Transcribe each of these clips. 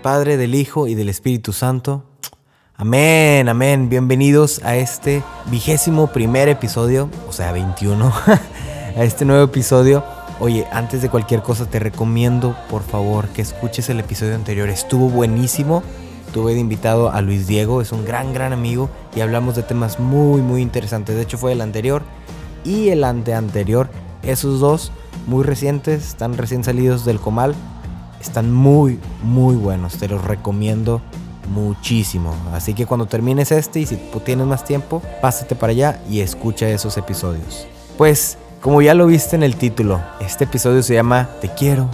Padre, del Hijo y del Espíritu Santo. Amén, amén. Bienvenidos a este vigésimo primer episodio, o sea, 21, a este nuevo episodio. Oye, antes de cualquier cosa te recomiendo, por favor, que escuches el episodio anterior. Estuvo buenísimo. Tuve de invitado a Luis Diego, es un gran, gran amigo y hablamos de temas muy, muy interesantes. De hecho, fue el anterior y el anteanterior. Esos dos, muy recientes, están recién salidos del comal. Están muy, muy buenos. Te los recomiendo muchísimo. Así que cuando termines este y si tienes más tiempo, pásate para allá y escucha esos episodios. Pues, como ya lo viste en el título, este episodio se llama Te quiero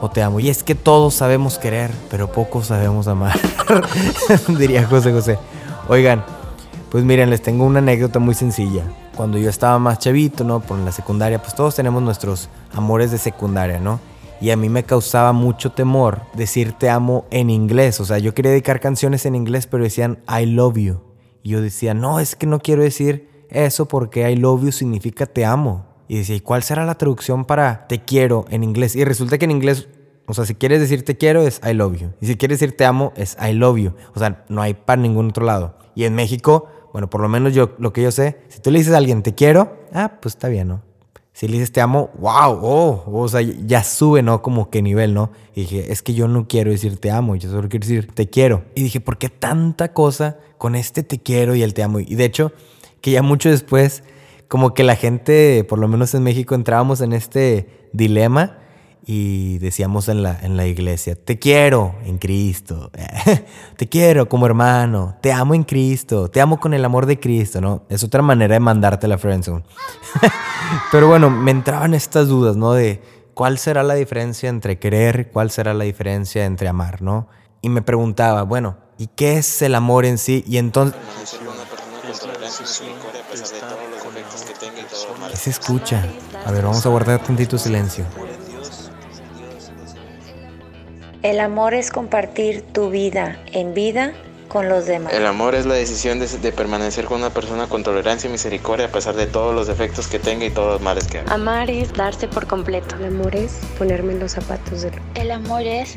o te amo. Y es que todos sabemos querer, pero pocos sabemos amar. Diría José José. Oigan, pues miren, les tengo una anécdota muy sencilla. Cuando yo estaba más chavito, ¿no? Por la secundaria, pues todos tenemos nuestros amores de secundaria, ¿no? Y a mí me causaba mucho temor decir te amo en inglés. O sea, yo quería dedicar canciones en inglés, pero decían I love you. Y yo decía, no, es que no quiero decir eso porque I love you significa te amo. Y decía, ¿y cuál será la traducción para te quiero en inglés? Y resulta que en inglés, o sea, si quieres decir te quiero es I love you. Y si quieres decir te amo es I love you. O sea, no hay para ningún otro lado. Y en México, bueno, por lo menos yo, lo que yo sé, si tú le dices a alguien te quiero, ah, pues está bien, ¿no? Si le dices te amo, wow, oh, o sea, ya sube, ¿no? Como que nivel, ¿no? Y dije, es que yo no quiero decir te amo, yo solo quiero decir te quiero. Y dije, ¿por qué tanta cosa con este te quiero y el te amo? Y de hecho, que ya mucho después, como que la gente, por lo menos en México, entrábamos en este dilema y decíamos en la, en la iglesia, te quiero en Cristo, te quiero como hermano, te amo en Cristo, te amo con el amor de Cristo, ¿no? Es otra manera de mandarte la friendzone. Pero bueno, me entraban estas dudas, ¿no? De cuál será la diferencia entre querer, cuál será la diferencia entre amar, ¿no? Y me preguntaba, bueno, ¿y qué es el amor en sí? Y entonces... ¿Qué se escucha? A ver, vamos a guardar tantito silencio. El amor es compartir tu vida en vida con los demás. El amor es la decisión de, de, permanecer con una persona con tolerancia y misericordia a pesar de todos los defectos que tenga y todos los males que haga. Amar es darse por completo. El amor es ponerme en los zapatos del El amor es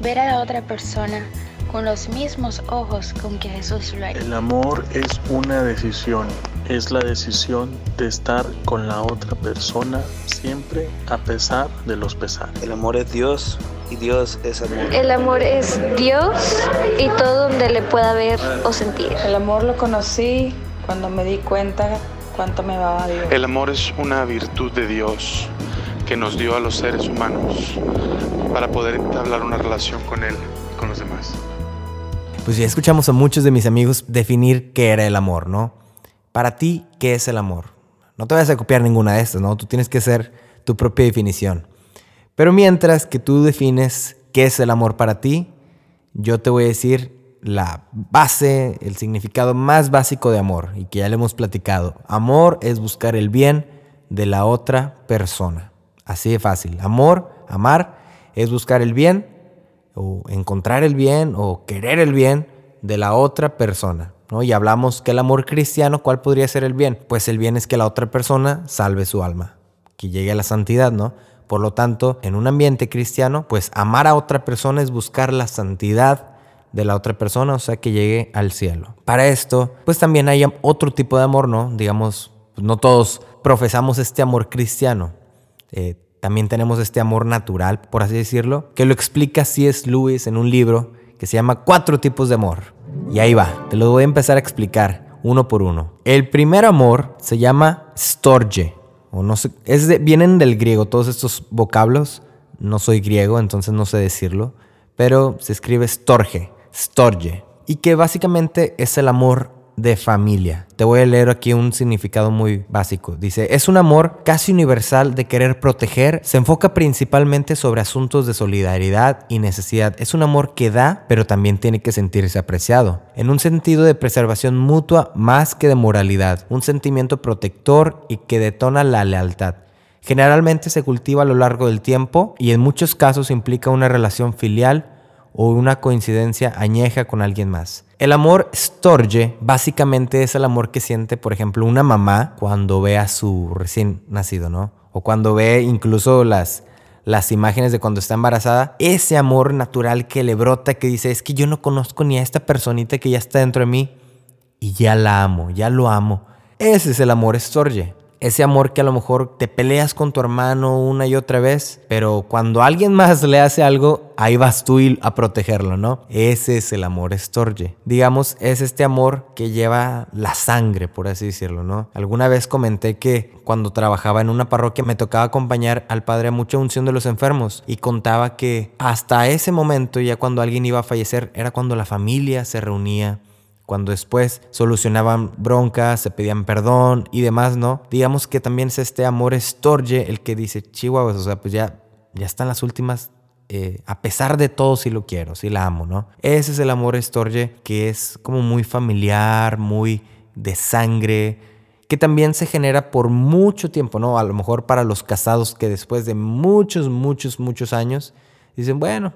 ver a la otra persona con los mismos ojos con que Jesús lo haría. El amor es una decisión. Es la decisión de estar con la otra persona siempre a pesar de los pesares. El amor es Dios y Dios es amor. El amor es Dios y todo donde le pueda ver o sentir. El amor lo conocí cuando me di cuenta cuánto me amaba Dios. El amor es una virtud de Dios que nos dio a los seres humanos para poder entablar una relación con Él y con los demás. Pues ya escuchamos a muchos de mis amigos definir qué era el amor, ¿no? Para ti, ¿qué es el amor? No te vayas a copiar ninguna de estas, ¿no? Tú tienes que hacer tu propia definición. Pero mientras que tú defines qué es el amor para ti, yo te voy a decir la base, el significado más básico de amor y que ya le hemos platicado. Amor es buscar el bien de la otra persona. Así de fácil. Amor, amar, es buscar el bien o encontrar el bien o querer el bien de la otra persona. Y hablamos que el amor cristiano, ¿cuál podría ser el bien? Pues el bien es que la otra persona salve su alma, que llegue a la santidad, ¿no? Por lo tanto, en un ambiente cristiano, pues amar a otra persona es buscar la santidad de la otra persona, o sea, que llegue al cielo. Para esto, pues también hay otro tipo de amor, ¿no? Digamos, no todos profesamos este amor cristiano. Eh, también tenemos este amor natural, por así decirlo, que lo explica C.S. Lewis en un libro que se llama Cuatro tipos de amor. Y ahí va, te lo voy a empezar a explicar uno por uno. El primer amor se llama storge o no sé, es vienen del griego todos estos vocablos. No soy griego, entonces no sé decirlo, pero se escribe storge, storge, y que básicamente es el amor de familia. Te voy a leer aquí un significado muy básico. Dice, es un amor casi universal de querer proteger, se enfoca principalmente sobre asuntos de solidaridad y necesidad. Es un amor que da, pero también tiene que sentirse apreciado, en un sentido de preservación mutua más que de moralidad, un sentimiento protector y que detona la lealtad. Generalmente se cultiva a lo largo del tiempo y en muchos casos implica una relación filial o una coincidencia añeja con alguien más. El amor storge básicamente es el amor que siente, por ejemplo, una mamá cuando ve a su recién nacido, ¿no? O cuando ve incluso las, las imágenes de cuando está embarazada, ese amor natural que le brota, que dice, es que yo no conozco ni a esta personita que ya está dentro de mí y ya la amo, ya lo amo. Ese es el amor estorje. Ese amor que a lo mejor te peleas con tu hermano una y otra vez, pero cuando alguien más le hace algo, ahí vas tú a protegerlo, ¿no? Ese es el amor estorje. Digamos, es este amor que lleva la sangre, por así decirlo, ¿no? Alguna vez comenté que cuando trabajaba en una parroquia me tocaba acompañar al padre a mucha unción de los enfermos y contaba que hasta ese momento, ya cuando alguien iba a fallecer, era cuando la familia se reunía cuando después solucionaban broncas, se pedían perdón y demás, ¿no? Digamos que también es este amor estorje el que dice, chihuahua, o sea, pues ya, ya están las últimas, eh, a pesar de todo, sí lo quiero, sí la amo, ¿no? Ese es el amor estorje que es como muy familiar, muy de sangre, que también se genera por mucho tiempo, ¿no? A lo mejor para los casados que después de muchos, muchos, muchos años dicen, bueno,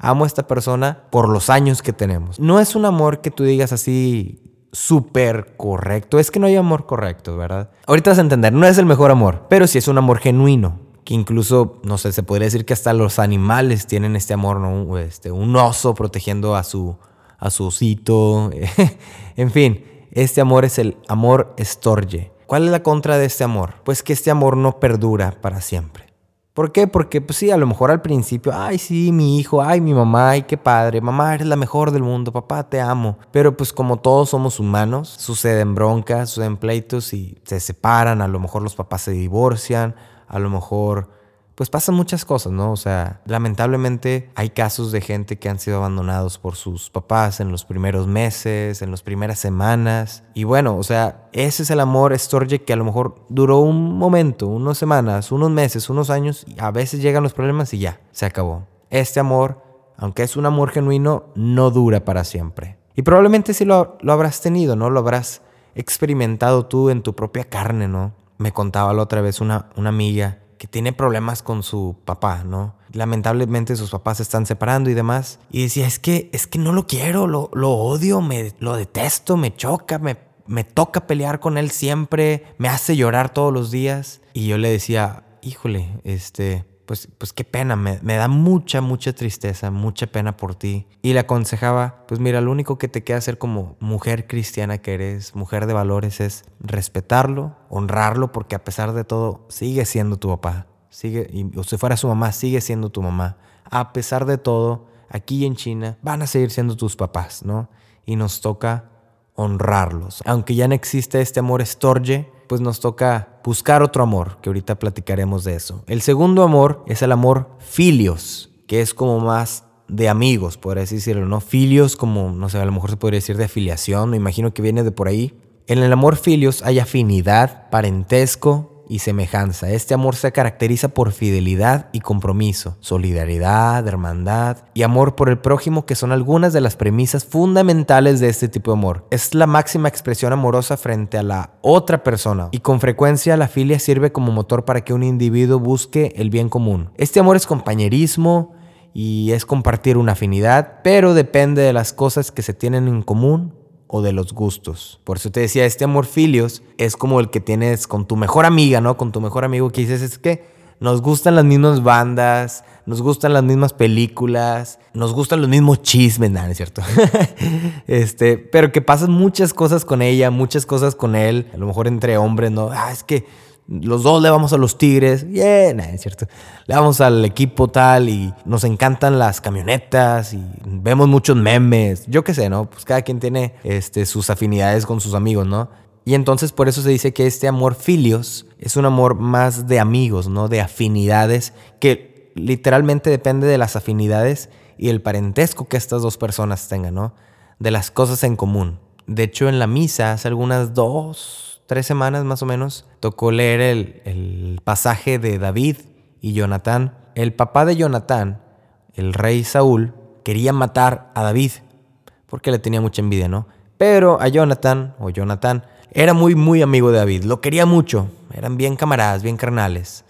amo a esta persona por los años que tenemos. No es un amor que tú digas así súper correcto. Es que no hay amor correcto, ¿verdad? Ahorita vas a entender, no es el mejor amor, pero sí es un amor genuino. Que incluso, no sé, se podría decir que hasta los animales tienen este amor, ¿no? Este, un oso protegiendo a su, a su osito. en fin, este amor es el amor estorje. ¿Cuál es la contra de este amor? Pues que este amor no perdura para siempre. ¿Por qué? Porque, pues sí, a lo mejor al principio, ay, sí, mi hijo, ay, mi mamá, ay, qué padre, mamá, eres la mejor del mundo, papá, te amo. Pero pues como todos somos humanos, suceden broncas, suceden pleitos y se separan, a lo mejor los papás se divorcian, a lo mejor pues pasan muchas cosas, ¿no? O sea, lamentablemente hay casos de gente que han sido abandonados por sus papás en los primeros meses, en las primeras semanas. Y bueno, o sea, ese es el amor estorje que a lo mejor duró un momento, unas semanas, unos meses, unos años, y a veces llegan los problemas y ya, se acabó. Este amor, aunque es un amor genuino, no dura para siempre. Y probablemente sí lo, lo habrás tenido, ¿no? Lo habrás experimentado tú en tu propia carne, ¿no? Me contaba la otra vez una, una amiga que tiene problemas con su papá, ¿no? Lamentablemente sus papás se están separando y demás. Y decía, es que, es que no lo quiero, lo, lo odio, me, lo detesto, me choca, me, me toca pelear con él siempre, me hace llorar todos los días. Y yo le decía, híjole, este, pues, pues qué pena, me, da mucha, mucha tristeza, mucha pena por ti. Y le aconsejaba, pues mira, lo único que te queda hacer como mujer cristiana que eres, mujer de valores, es respetarlo, honrarlo, porque a pesar de todo, sigue siendo tu papá. Sigue, y, o si fuera su mamá, sigue siendo tu mamá. A pesar de todo, aquí en China van a seguir siendo tus papás, ¿no? Y nos toca honrarlos. Aunque ya no existe este amor estorje, pues nos toca buscar otro amor, que ahorita platicaremos de eso. El segundo amor es el amor filios, que es como más de amigos, así decirlo, ¿no? Filios como, no sé, a lo mejor se podría decir de afiliación, me imagino que viene de por ahí. En el amor filios hay afinidad, parentesco, y semejanza. Este amor se caracteriza por fidelidad y compromiso, solidaridad, hermandad y amor por el prójimo que son algunas de las premisas fundamentales de este tipo de amor. Es la máxima expresión amorosa frente a la otra persona y con frecuencia la filia sirve como motor para que un individuo busque el bien común. Este amor es compañerismo, y es compartir una afinidad, pero depende de las cosas que se tienen en común o de los gustos. Por eso te decía, este amor filios es como el que tienes con tu mejor amiga, ¿no? Con tu mejor amigo que dices, es que nos gustan las mismas bandas, nos gustan las mismas películas, nos gustan los mismos chismes, nada, es cierto? este, pero que pasas muchas cosas con ella, muchas cosas con él, a lo mejor entre hombres, ¿no? Ah, es que los dos le vamos a los Tigres, yeah, es cierto. Le vamos al equipo tal y nos encantan las camionetas y vemos muchos memes. Yo qué sé, ¿no? Pues cada quien tiene este, sus afinidades con sus amigos, ¿no? Y entonces por eso se dice que este amor filios es un amor más de amigos, ¿no? De afinidades, que literalmente depende de las afinidades y el parentesco que estas dos personas tengan, ¿no? De las cosas en común. De hecho, en la misa hace algunas dos, tres semanas más o menos, tocó leer el, pasaje de David y Jonatán. El papá de Jonatán, el rey Saúl, quería matar a David porque le tenía mucha envidia, ¿no? Pero a Jonathan, o Jonatán, era muy, muy amigo de David, lo quería mucho, eran bien camaradas, bien carnales.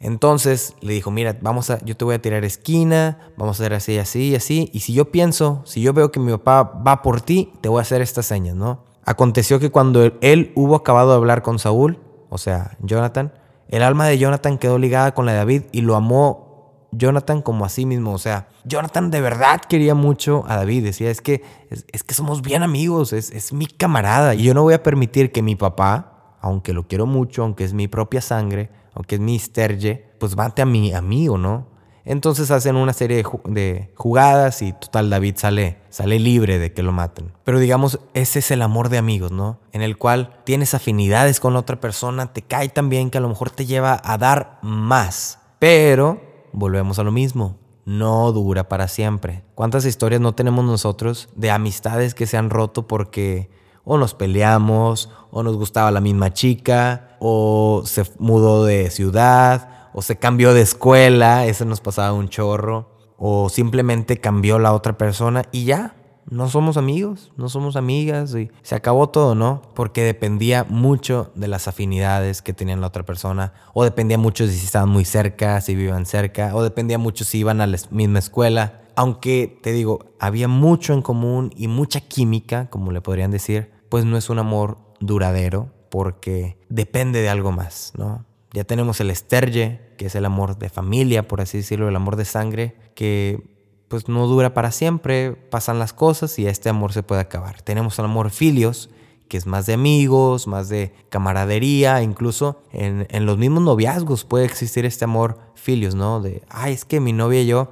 Entonces le dijo, mira, vamos a, yo te voy a tirar esquina, vamos a hacer así, así así, y si yo pienso, si yo veo que mi papá va por ti, te voy a hacer estas señas, ¿no? Aconteció que cuando él hubo acabado de hablar con Saúl, o sea, Jonathan, el alma de Jonathan quedó ligada con la de David y lo amó Jonathan como a sí mismo. O sea, Jonathan de verdad quería mucho a David. Decía, es que, es, que somos bien amigos, es, es mi camarada. Y yo no voy a permitir que mi papá, aunque lo quiero mucho, aunque es mi propia sangre, aunque es mi esterge, pues mate a mi amigo, ¿no? Entonces hacen una serie de, jugadas y total David sale, sale libre de que lo maten. Pero digamos, ese es el amor de amigos, ¿no? En el cual tienes afinidades con otra persona, te cae tan bien que a lo mejor te lleva a dar más. Pero volvemos a lo mismo, no dura para siempre. ¿Cuántas historias no tenemos nosotros de amistades que se han roto porque o nos peleamos, o nos gustaba la misma chica, o se mudó de ciudad, o se cambió de escuela, eso nos pasaba un chorro, o simplemente cambió la otra persona y ya, no somos amigos, no somos amigas y se acabó todo, ¿no? Porque dependía mucho de las afinidades que tenían la otra persona, o dependía mucho de si estaban muy cerca, si vivían cerca, o dependía mucho si iban a la misma escuela. Aunque te digo, había mucho en común y mucha química, como le podrían decir, pues no es un amor duradero porque depende de algo más, ¿no? Ya tenemos el esterge, que es el amor de familia, por así decirlo, el amor de sangre, que pues no dura para siempre, pasan las cosas y este amor se puede acabar. Tenemos el amor filios, que es más de amigos, más de camaradería, incluso en, en, los mismos noviazgos puede existir este amor filios, ¿no? De, ay, es que mi novia y yo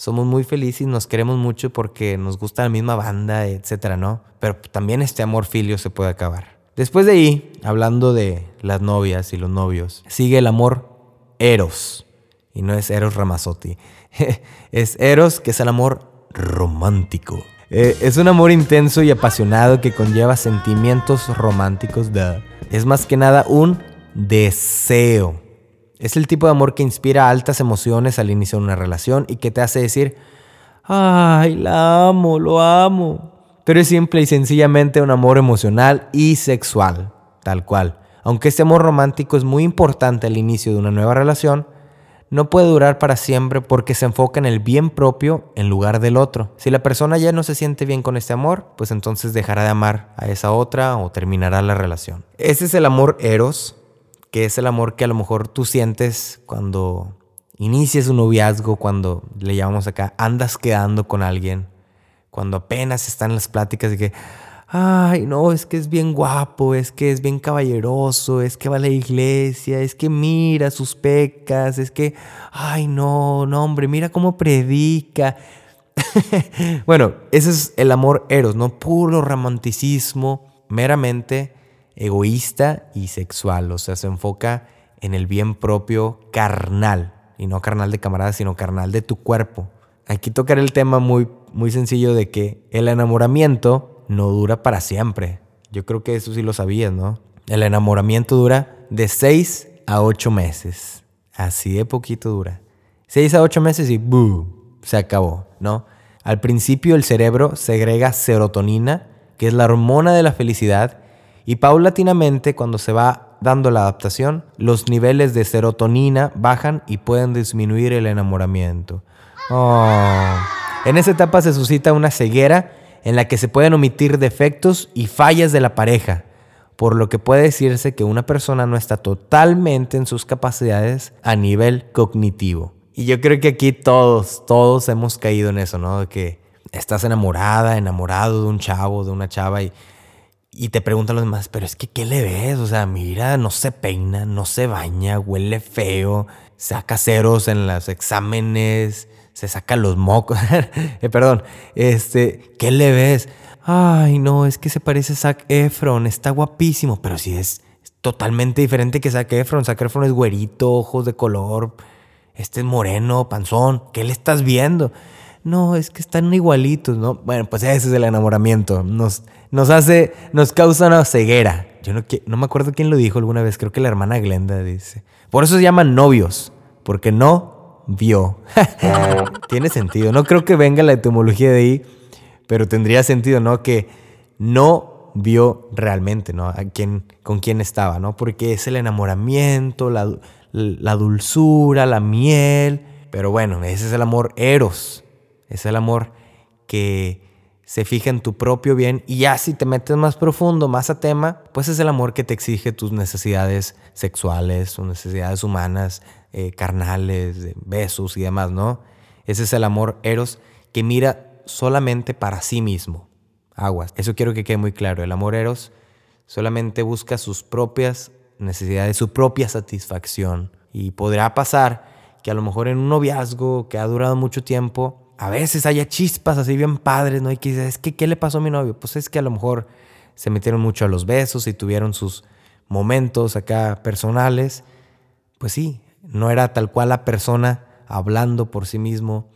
somos muy felices nos queremos mucho porque nos gusta la misma banda, etcétera, ¿no? Pero también este amor filio se puede acabar. Después de ahí, hablando de las novias y los novios, sigue el amor Eros. Y no es Eros Ramazzotti. es Eros, que es el amor romántico. Eh, es un amor intenso y apasionado que conlleva sentimientos románticos. Es más que nada un deseo. Es el tipo de amor que inspira altas emociones al inicio de una relación y que te hace decir, ay, la amo, lo amo pero es simple y sencillamente un amor emocional y sexual, tal cual. Aunque este amor romántico es muy importante al inicio de una nueva relación, no puede durar para siempre porque se enfoca en el bien propio en lugar del otro. Si la persona ya no se siente bien con este amor, pues entonces dejará de amar a esa otra o terminará la relación. Ese es el amor eros, que es el amor que a lo mejor tú sientes cuando inicias un noviazgo, cuando le llamamos acá, andas quedando con alguien cuando apenas están las pláticas de que, ay, no, es que es bien guapo, es que es bien caballeroso, es que va a la iglesia, es que mira sus pecas, es que, ay, no, no, hombre, mira cómo predica. bueno, ese es el amor eros, ¿no? Puro romanticismo, meramente egoísta y sexual, o sea, se enfoca en el bien propio carnal, y no carnal de camarada, sino carnal de tu cuerpo. Aquí tocaré el tema muy muy sencillo de que el enamoramiento no dura para siempre. Yo creo que eso sí lo sabías, ¿no? El enamoramiento dura de 6 a 8 meses. Así de poquito dura. 6 a 8 meses y ¡boom! Se acabó, ¿no? Al principio el cerebro segrega serotonina, que es la hormona de la felicidad, y paulatinamente cuando se va dando la adaptación, los niveles de serotonina bajan y pueden disminuir el enamoramiento. Oh. En esa etapa se suscita una ceguera en la que se pueden omitir defectos y fallas de la pareja, por lo que puede decirse que una persona no está totalmente en sus capacidades a nivel cognitivo. Y yo creo que aquí todos, todos hemos caído en eso, ¿no? Que estás enamorada, enamorado de un chavo, de una chava y, y te preguntan los demás, pero es que ¿qué le ves? O sea, mira, no se peina, no se baña, huele feo, saca ceros en los exámenes, se saca los mocos. Eh, perdón, este, ¿qué le ves? Ay, no, es que se parece a Zac Efron, está guapísimo, pero sí es, totalmente diferente que Zac Efron. Zac Efron es güerito, ojos de color, este es moreno, panzón. ¿Qué le estás viendo? No, es que están igualitos, ¿no? Bueno, pues ese es el enamoramiento. Nos, nos hace, nos causa una ceguera. Yo no, no me acuerdo quién lo dijo alguna vez, creo que la hermana Glenda dice. Por eso se llaman novios, porque no vio. Tiene sentido. No creo que venga la etimología de ahí, pero tendría sentido, ¿no? Que no vio realmente, ¿no? A quién, con quién estaba, ¿no? Porque es el enamoramiento, la, la dulzura, la miel. Pero bueno, ese es el amor eros. Es el amor que se fija en tu propio bien y ya si te metes más profundo, más a tema, pues es el amor que te exige tus necesidades sexuales, tus necesidades humanas, eh, carnales, besos y demás, ¿no? Ese es el amor eros que mira solamente para sí mismo. Aguas. Eso quiero que quede muy claro. El amor eros solamente busca sus propias necesidades, su propia satisfacción. Y podrá pasar que a lo mejor en un noviazgo que ha durado mucho tiempo, a veces haya chispas así bien padres, ¿no? Y que es que, ¿qué le pasó a mi novio? Pues es que a lo mejor se metieron mucho a los besos y tuvieron sus momentos acá personales. Pues sí, no era tal cual la persona hablando por sí mismo,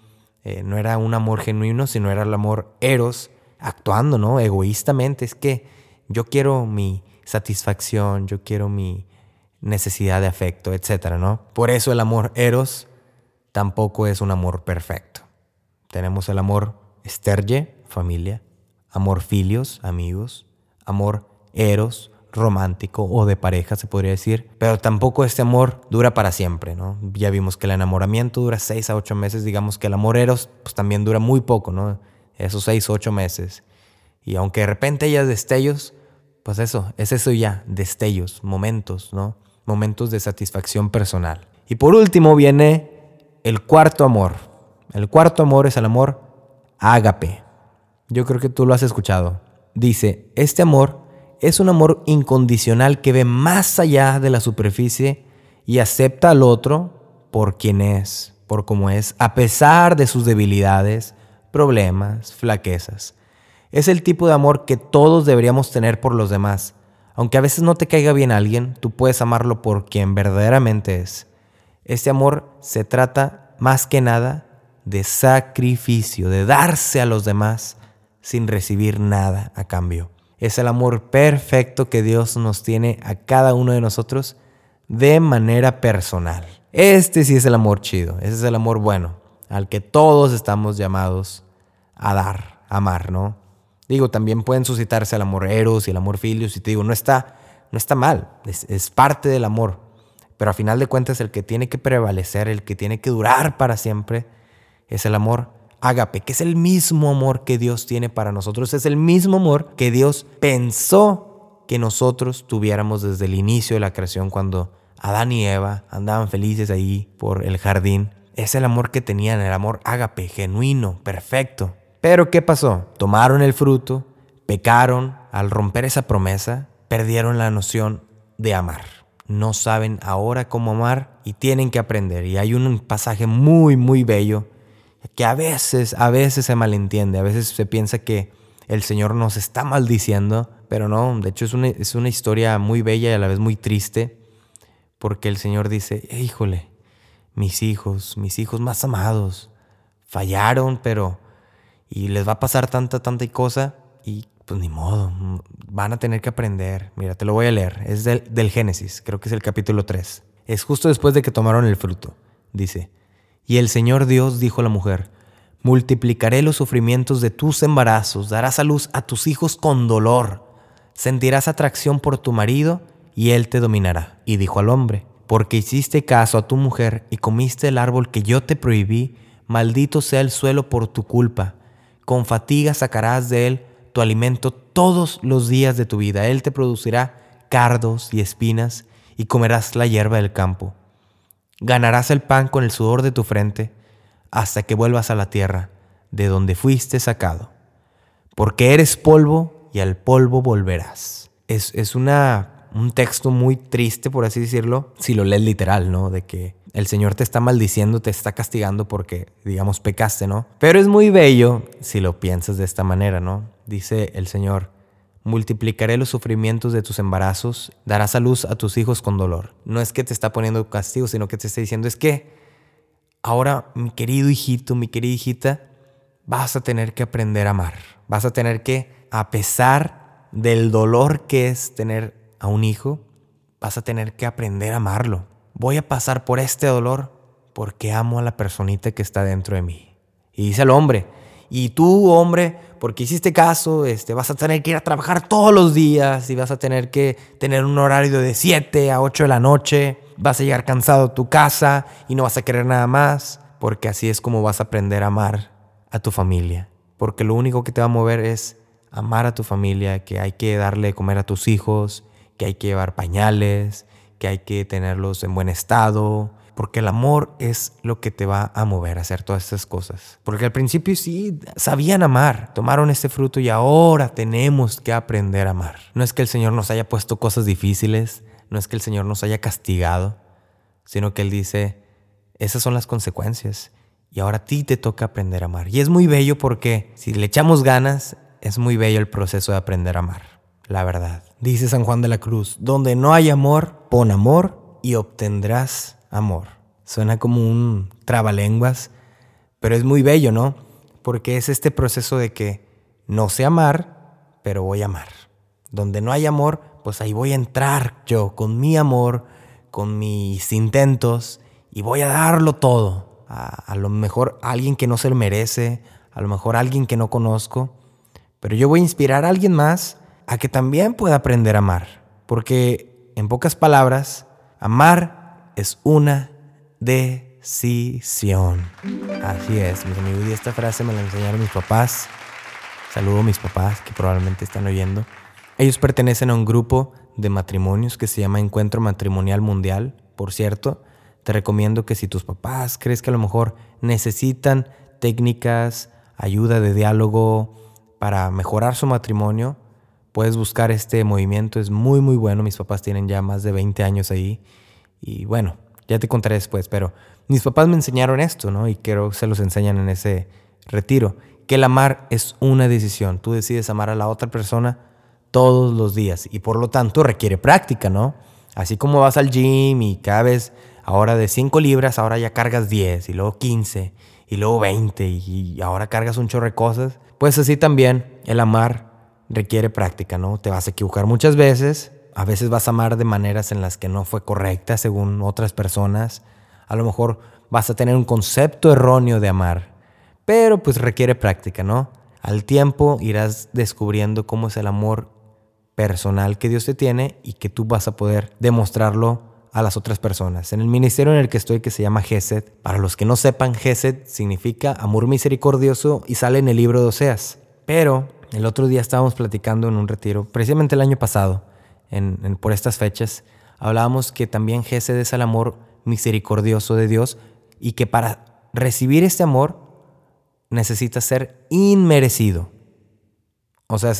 eh, no era un amor genuino, sino era el amor eros, actuando, ¿no? Egoístamente. Es que yo quiero mi satisfacción, yo quiero mi necesidad de afecto, etcétera, ¿no? Por eso el amor eros tampoco es un amor perfecto. Tenemos el amor esterge, familia, amor filios, amigos, amor eros, romántico o de pareja, se podría decir. Pero tampoco este amor dura para siempre, ¿no? Ya vimos que el enamoramiento dura seis a ocho meses, digamos que el amor eros pues también dura muy poco, ¿no? Esos seis o ocho meses. Y aunque de repente haya destellos, pues eso, es eso ya, destellos, momentos, ¿no? Momentos de satisfacción personal. Y por último viene el cuarto amor. El cuarto amor es el amor ágape. Yo creo que tú lo has escuchado. Dice, este amor es un amor incondicional que ve más allá de la superficie y acepta al otro por quien es, por cómo es, a pesar de sus debilidades, problemas, flaquezas. Es el tipo de amor que todos deberíamos tener por los demás. Aunque a veces no te caiga bien alguien, tú puedes amarlo por quien verdaderamente es. Este amor se trata más que nada de sacrificio, de darse a los demás sin recibir nada a cambio. Es el amor perfecto que Dios nos tiene a cada uno de nosotros de manera personal. Este sí es el amor chido, ese es el amor bueno, al que todos estamos llamados a dar, a amar, ¿no? Digo, también pueden suscitarse el amor eros y el amor filios, y te digo, no está, no está mal, es, es parte del amor, pero a final de cuentas el que tiene que prevalecer, el que tiene que durar para siempre, es el amor ágape, que es el mismo amor que Dios tiene para nosotros, es el mismo amor que Dios pensó que nosotros tuviéramos desde el inicio de la creación cuando Adán y Eva andaban felices ahí por el jardín. Es el amor que tenían, el amor ágape, genuino, perfecto. Pero ¿qué pasó? Tomaron el fruto, pecaron, al romper esa promesa, perdieron la noción de amar. No saben ahora cómo amar y tienen que aprender. Y hay un pasaje muy, muy bello que a veces, a veces se malentiende, a veces se piensa que el Señor nos está maldiciendo, pero no, de hecho es una, es una historia muy bella y a la vez muy triste, porque el Señor dice, híjole, mis hijos, mis hijos más amados, fallaron, pero, y les va a pasar tanta, tanta cosa, y pues ni modo, van a tener que aprender. Mira, te lo voy a leer, es del, del Génesis, creo que es el capítulo 3. Es justo después de que tomaron el fruto, dice, y el Señor Dios dijo a la mujer, multiplicaré los sufrimientos de tus embarazos, darás a luz a tus hijos con dolor, sentirás atracción por tu marido y él te dominará. Y dijo al hombre, porque hiciste caso a tu mujer y comiste el árbol que yo te prohibí, maldito sea el suelo por tu culpa. Con fatiga sacarás de él tu alimento todos los días de tu vida. Él te producirá cardos y espinas y comerás la hierba del campo. Ganarás el pan con el sudor de tu frente hasta que vuelvas a la tierra, de donde fuiste sacado. Porque eres polvo y al polvo volverás. Es, es una, un texto muy triste, por así decirlo, si lo lees literal, ¿no? De que el Señor te está maldiciendo, te está castigando porque, digamos, pecaste, ¿no? Pero es muy bello si lo piensas de esta manera, ¿no? Dice el Señor, multiplicaré los sufrimientos de tus embarazos, darás a luz a tus hijos con dolor. No es que te está poniendo castigo, sino que te está diciendo es que ahora, mi querido hijito, mi querida hijita, vas a tener que aprender a amar. Vas a tener que, a pesar del dolor que es tener a un hijo, vas a tener que aprender a amarlo. Voy a pasar por este dolor porque amo a la personita que está dentro de mí. Y dice el hombre, y tú, hombre, porque hiciste caso, este, vas a tener que ir a trabajar todos los días y vas a tener que tener un horario de 7 a 8 de la noche, vas a llegar cansado a tu casa y no vas a querer nada más, porque así es como vas a aprender a amar a tu familia. porque lo único que te va a mover es amar a tu familia, que hay que darle de comer a tus hijos, que hay que llevar pañales, que hay que tenerlos en buen estado, porque el amor es lo que te va a mover a hacer todas esas cosas. Porque al principio sí sabían amar, tomaron este fruto y ahora tenemos que aprender a amar. No es que el Señor nos haya puesto cosas difíciles, no es que el Señor nos haya castigado, sino que Él dice, esas son las consecuencias. Y ahora a ti te toca aprender a amar. Y es muy bello porque si le echamos ganas, es muy bello el proceso de aprender a amar. La verdad. Dice San Juan de la Cruz, donde no hay amor, pon amor y obtendrás amor. Suena como un trabalenguas, pero es muy bello, ¿no? Porque es este proceso de que no sé amar, pero voy a amar. Donde no hay amor, pues ahí voy a entrar yo con mi amor, con mis intentos y voy a darlo todo a, lo mejor alguien que no se lo merece, a lo mejor alguien que no conozco, pero yo voy a inspirar a alguien más a que también pueda aprender a amar, porque en pocas palabras, amar es una decisión. Así es, mis amigos, y esta frase me la enseñaron mis papás. Saludo a mis papás que probablemente están oyendo. Ellos pertenecen a un grupo de matrimonios que se llama Encuentro Matrimonial Mundial, por cierto. Te recomiendo que si tus papás crees que a lo mejor necesitan técnicas, ayuda de diálogo para mejorar su matrimonio, puedes buscar este movimiento. Es muy, muy bueno. Mis papás tienen ya más de 20 años ahí. Y bueno, ya te contaré después, pero mis papás me enseñaron esto, ¿no? Y quiero que se los enseñan en ese retiro. Que el amar es una decisión. Tú decides amar a la otra persona todos los días y por lo tanto requiere práctica, ¿no? Así como vas al gym y cada vez ahora de 5 libras, ahora ya cargas 10 y luego 15 y luego 20 y ahora cargas un chorro de cosas. Pues así también el amar requiere práctica, ¿no? Te vas a equivocar muchas veces, a veces vas a amar de maneras en las que no fue correcta según otras personas, a lo mejor vas a tener un concepto erróneo de amar, pero pues requiere práctica, ¿no? Al tiempo irás descubriendo cómo es el amor personal que Dios te tiene y que tú vas a poder demostrarlo a las otras personas. En el ministerio en el que estoy, que se llama Gesed, para los que no sepan, Gesed significa amor misericordioso y sale en el libro de Oseas. Pero el otro día estábamos platicando en un retiro, precisamente el año pasado, por estas fechas, hablábamos que también Gesed es el amor misericordioso de Dios y que para recibir este amor necesita ser inmerecido. O sea,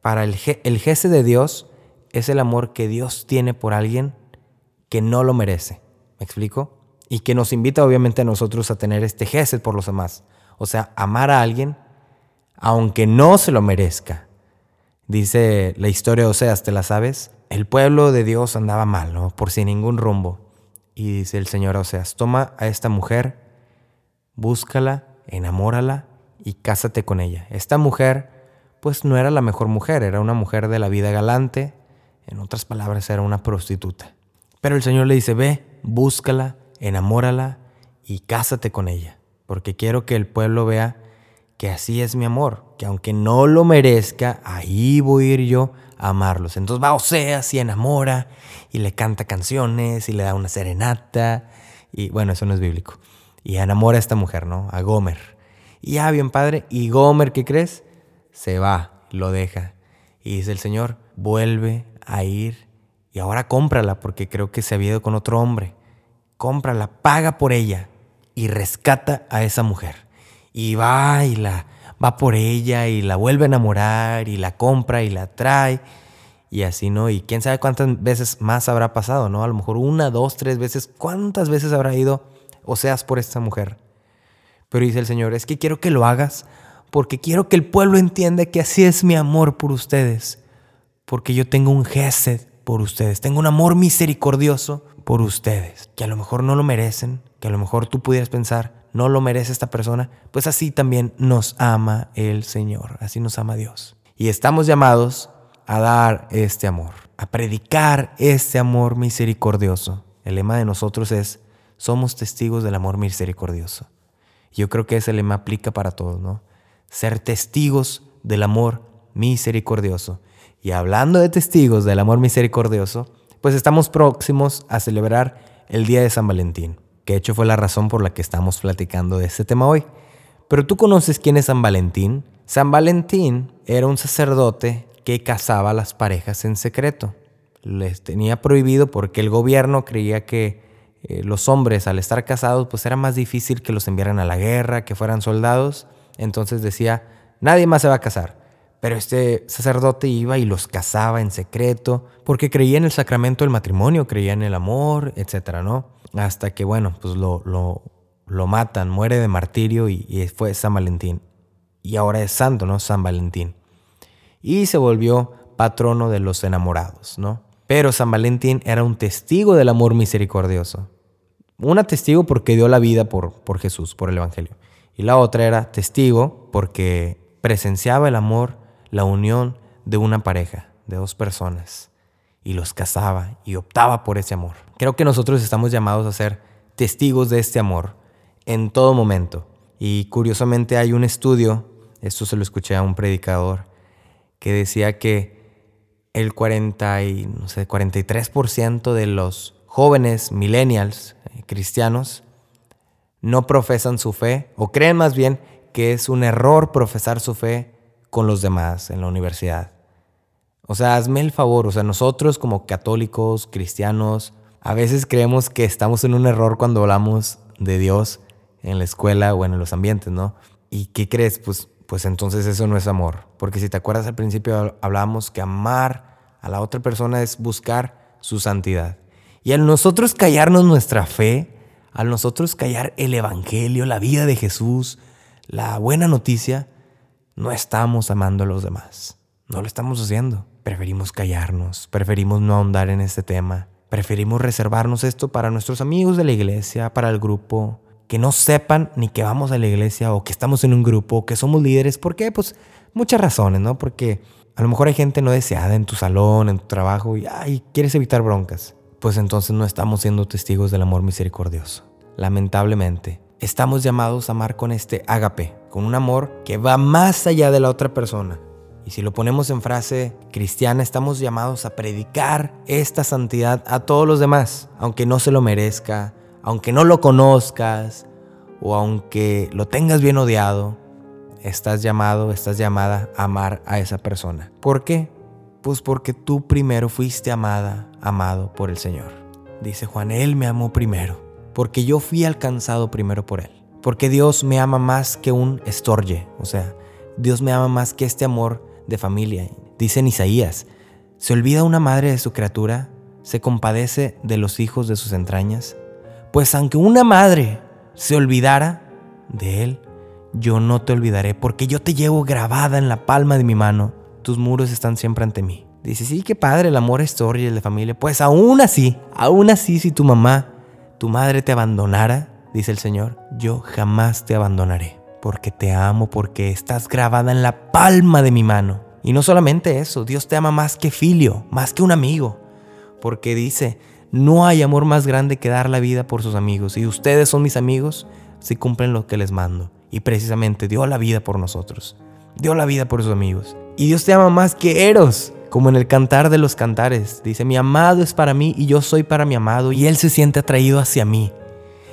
para el, el de Dios es el amor que Dios tiene por alguien que no lo merece. ¿Me explico? Y que nos invita obviamente a nosotros a tener este gesed por los demás. O sea, amar a alguien aunque no se lo merezca. Dice la historia de Oseas, ¿te la sabes? El pueblo de Dios andaba mal, ¿no? Por sin ningún rumbo. Y dice el Señor a Oseas, toma a esta mujer, búscala, enamórala y cásate con ella. Esta mujer, pues no era la mejor mujer, era una mujer de la vida galante, en otras palabras, era una prostituta. Pero el Señor le dice, ve, búscala, enamórala y cásate con ella, porque quiero que el pueblo vea que así es mi amor, que aunque no lo merezca, ahí voy a ir yo a amarlos. Entonces va Oseas y enamora y le canta canciones y le da una serenata y bueno, eso no es bíblico. Y enamora a esta mujer, ¿no? A Gomer. Y ya bien padre, y Gomer, ¿qué crees? Se va, lo deja. Y dice el Señor, vuelve a ir y ahora cómprala porque creo que se había ido con otro hombre. Cómprala, paga por ella y rescata a esa mujer. Y va y la va por ella y la vuelve a enamorar y la compra y la trae y así, ¿no? Y quién sabe cuántas veces más habrá pasado, ¿no? A lo mejor una, dos, tres veces. ¿Cuántas veces habrá ido o seas por esta mujer? Pero dice el Señor, es que quiero que lo hagas porque quiero que el pueblo entienda que así es mi amor por ustedes. Porque yo tengo un gesed por ustedes. Tengo un amor misericordioso por ustedes, que a lo mejor no lo merecen, que a lo mejor tú pudieras pensar, no lo merece esta persona, pues así también nos ama el Señor, así nos ama Dios. Y estamos llamados a dar este amor, a predicar este amor misericordioso. El lema de nosotros es, somos testigos del amor misericordioso. Yo creo que ese lema aplica para todos, ¿no? Ser testigos del amor misericordioso. Y hablando de testigos del amor misericordioso, pues estamos próximos a celebrar el Día de San Valentín, que de hecho fue la razón por la que estamos platicando de este tema hoy. Pero tú conoces quién es San Valentín. San Valentín era un sacerdote que casaba a las parejas en secreto. Les tenía prohibido porque el gobierno creía que eh, los hombres al estar casados pues era más difícil que los enviaran a la guerra, que fueran soldados. Entonces decía, nadie más se va a casar. Pero este sacerdote iba y los casaba en secreto porque creía en el sacramento del matrimonio, creía en el amor, etcétera, ¿no? Hasta que, bueno, pues lo, lo, lo matan, muere de martirio y, fue San Valentín y ahora es santo, ¿no? San Valentín. Y se volvió patrono de los enamorados, ¿no? Pero San Valentín era un testigo del amor misericordioso. Una testigo porque dio la vida por, por Jesús, por el Evangelio. Y la otra era testigo porque presenciaba el amor, la unión de una pareja, de dos personas. Y los casaba y optaba por ese amor. Creo que nosotros estamos llamados a ser testigos de este amor en todo momento. Y curiosamente hay un estudio, esto se lo escuché a un predicador, que decía que el 40 y, no sé, 43% de los jóvenes millennials eh, cristianos no profesan su fe o creen más bien que es un error profesar su fe con los demás en la universidad. O sea, hazme el favor, o sea, nosotros como católicos, cristianos, a veces creemos que estamos en un error cuando hablamos de Dios en la escuela o en los ambientes, ¿no? ¿Y qué crees? Pues, pues entonces eso no es amor. Porque si te acuerdas al principio hablábamos que amar a la otra persona es buscar su santidad. Y al nosotros callarnos nuestra fe, al nosotros callar el Evangelio, la vida de Jesús, la buena noticia, no estamos amando a los demás. No lo estamos haciendo. Preferimos callarnos, preferimos no ahondar en este tema, preferimos reservarnos esto para nuestros amigos de la iglesia, para el grupo, que no sepan ni que vamos a la iglesia o que estamos en un grupo, que somos líderes. ¿Por qué? Pues muchas razones, ¿no? Porque a lo mejor hay gente no deseada en tu salón, en tu trabajo y ay, quieres evitar broncas. Pues entonces no estamos siendo testigos del amor misericordioso. Lamentablemente, estamos llamados a amar con este ágape, con un amor que va más allá de la otra persona. Y si lo ponemos en frase cristiana, estamos llamados a predicar esta santidad a todos los demás, aunque no se lo merezca, aunque no lo conozcas o aunque lo tengas bien odiado, estás llamado, estás llamada a amar a esa persona. ¿Por qué? Pues porque tú primero fuiste amada, amado por el Señor. Dice Juan, Él me amó primero, porque yo fui alcanzado primero por Él. Porque Dios me ama más que un estorje, o sea, Dios me ama más que este amor de familia. Dice en Isaías, ¿se olvida una madre de su criatura? ¿Se compadece de los hijos de sus entrañas? Pues aunque una madre se olvidara de él, yo no te olvidaré, porque yo te llevo grabada en la palma de mi mano. Tus muros están siempre ante mí. Dice, sí, qué padre, el amor es el de familia. Pues aún así, aún así, si tu mamá, tu madre te abandonara, dice el Señor, yo jamás te abandonaré, porque te amo, porque estás grabada en la palma de mi mano. Y no solamente eso, Dios te ama más que filio, más que un amigo, porque dice, no hay amor más grande que dar la vida por sus amigos. Y ustedes son mis amigos si cumplen lo que les mando. Y precisamente dio la vida por nosotros. Dio la vida por sus amigos. Y Dios te ama más que Eros, como en el cantar de los cantares. Dice, mi amado es para mí y yo soy para mi amado y él se siente atraído hacia mí.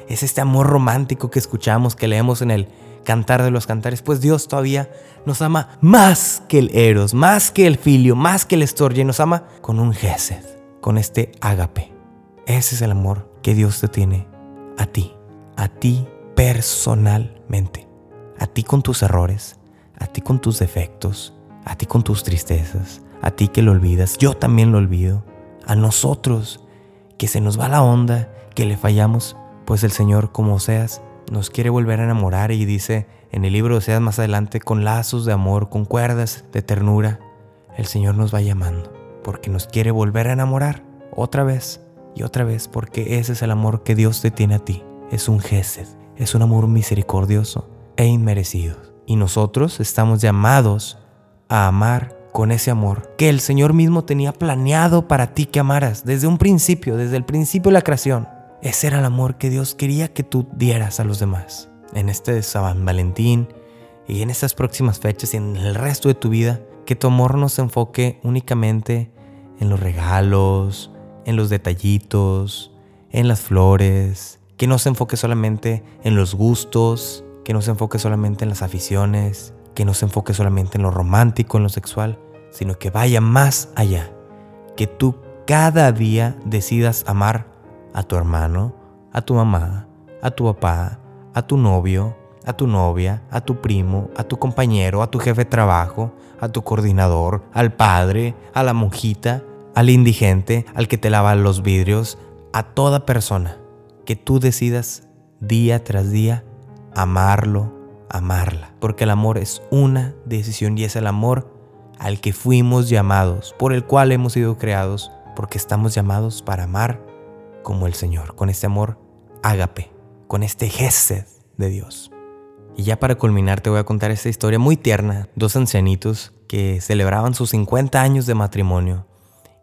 Es este amor romántico que escuchamos, que leemos en el cantar de los cantares. Pues Dios todavía nos ama más que el Eros, más que el Filio, más que el Estorje. Nos ama con un Gesed, con este ágape. Ese es el amor que Dios te tiene a ti, a ti personalmente, a ti con tus errores, a ti con tus defectos, a ti con tus tristezas, a ti que lo olvidas, yo también lo olvido, a nosotros que se nos va la onda, que le fallamos, pues el Señor, como seas, nos quiere volver a enamorar y dice en el libro de Seas más adelante, con lazos de amor, con cuerdas de ternura, el Señor nos va llamando, porque nos quiere volver a enamorar otra vez y otra vez porque ese es el amor que Dios te tiene a ti. Es un gesed, es un amor misericordioso e inmerecido. Y nosotros estamos llamados a amar con ese amor que el Señor mismo tenía planeado para ti que amaras desde un principio, desde el principio de la creación. Ese era el amor que Dios quería que tú dieras a los demás. En este San Valentín y en estas próximas fechas y en el resto de tu vida, que tu amor no se enfoque únicamente en los regalos, en los detallitos, en las flores, que no se enfoque solamente en los gustos, que no se enfoque solamente en las aficiones, que no se enfoque solamente en lo romántico, en lo sexual, sino que vaya más allá. Que tú cada día decidas amar a tu hermano, a tu mamá, a tu papá, a tu novio, a tu novia, a tu primo, a tu compañero, a tu jefe de trabajo, a tu coordinador, al padre, a la monjita, al indigente, al que te lava los vidrios, a toda persona que tú decidas día tras día amarlo, amarla. Porque el amor es una decisión y es el amor al que fuimos llamados, por el cual hemos sido creados, porque estamos llamados para amar como el Señor, con este amor ágape, con este gesed de Dios. Y ya para culminar te voy a contar esta historia muy tierna. Dos ancianitos que celebraban sus 50 años de matrimonio.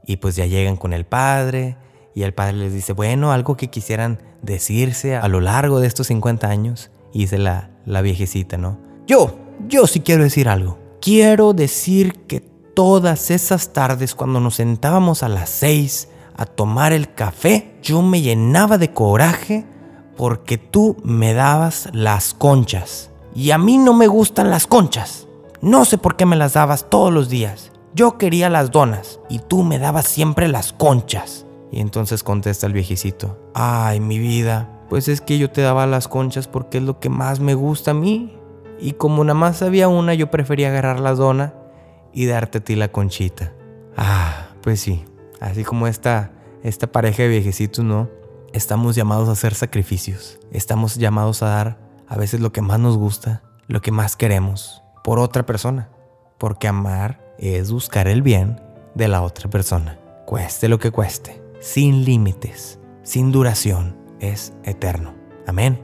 Y pues ya llegan con el padre y el padre les dice, bueno, algo que quisieran decirse a lo largo de estos 50 años. Y dice la, la viejecita, ¿no? Yo, yo sí quiero decir algo. Quiero decir que todas esas tardes cuando nos sentábamos a las 6 a tomar el café, yo me llenaba de coraje porque tú me dabas las conchas. Y a mí no me gustan las conchas. No sé por qué me las dabas todos los días. Yo quería las donas y tú me dabas siempre las conchas. Y entonces contesta el viejecito, ay mi vida, pues es que yo te daba las conchas porque es lo que más me gusta a mí. Y como nada más había una, yo prefería agarrar la dona y darte a ti la conchita. Ah, pues sí, así como esta, esta pareja de viejecitos, ¿no? Estamos llamados a hacer sacrificios. Estamos llamados a dar a veces lo que más nos gusta, lo que más queremos, por otra persona. Porque amar es buscar el bien de la otra persona. Cueste lo que cueste. Sin límites, sin duración. Es eterno. Amén.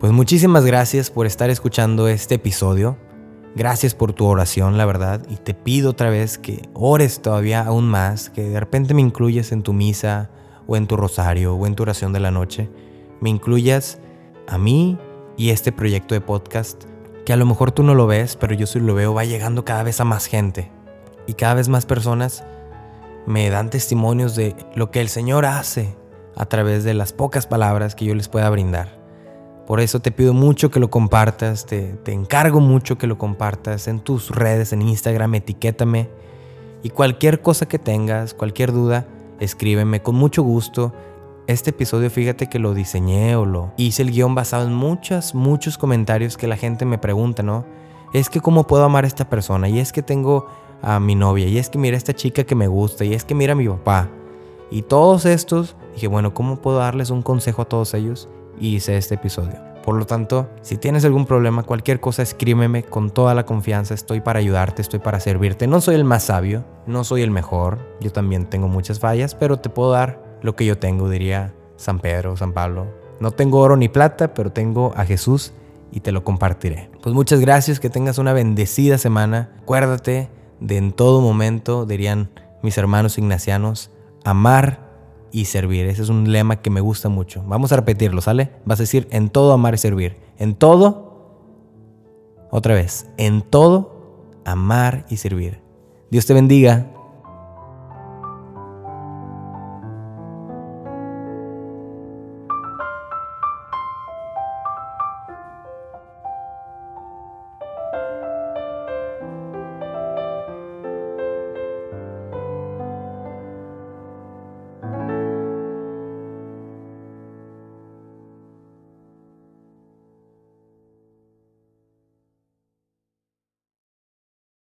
Pues muchísimas gracias por estar escuchando este episodio. Gracias por tu oración, la verdad. Y te pido otra vez que ores todavía aún más, que de repente me incluyas en tu misa o en tu rosario o en tu oración de la noche, me incluyas a mí y este proyecto de podcast, que a lo mejor tú no lo ves, pero yo sí lo veo, va llegando cada vez a más gente. Y cada vez más personas me dan testimonios de lo que el Señor hace a través de las pocas palabras que yo les pueda brindar. Por eso te pido mucho que lo compartas, te, te encargo mucho que lo compartas en tus redes, en Instagram, etiquétame. Y cualquier cosa que tengas, cualquier duda, escríbeme con mucho gusto. Este episodio fíjate que lo diseñé o lo hice el guion basado en muchos, muchos comentarios que la gente me pregunta, ¿no? Es que cómo puedo amar a esta persona y es que tengo a mi novia y es que mira a esta chica que me gusta y es que mira a mi papá. Y todos estos, dije, bueno, ¿cómo puedo darles un consejo a todos ellos? Y hice este episodio. Por lo tanto, si tienes algún problema, cualquier cosa, escríbeme con toda la confianza. Estoy para ayudarte, estoy para servirte. No soy el más sabio, no soy el mejor. Yo también tengo muchas fallas, pero te puedo dar lo que yo tengo, diría San Pedro, San Pablo. No tengo oro ni plata, pero tengo a Jesús y te lo compartiré. Pues muchas gracias, que tengas una bendecida semana. Acuérdate de en todo momento, dirían mis hermanos ignacianos, amar y servir. Ese es un lema que me gusta mucho. Vamos a repetirlo, ¿sale? Vas a decir en todo amar y servir. En todo, otra vez, en todo amar y servir. Dios te bendiga.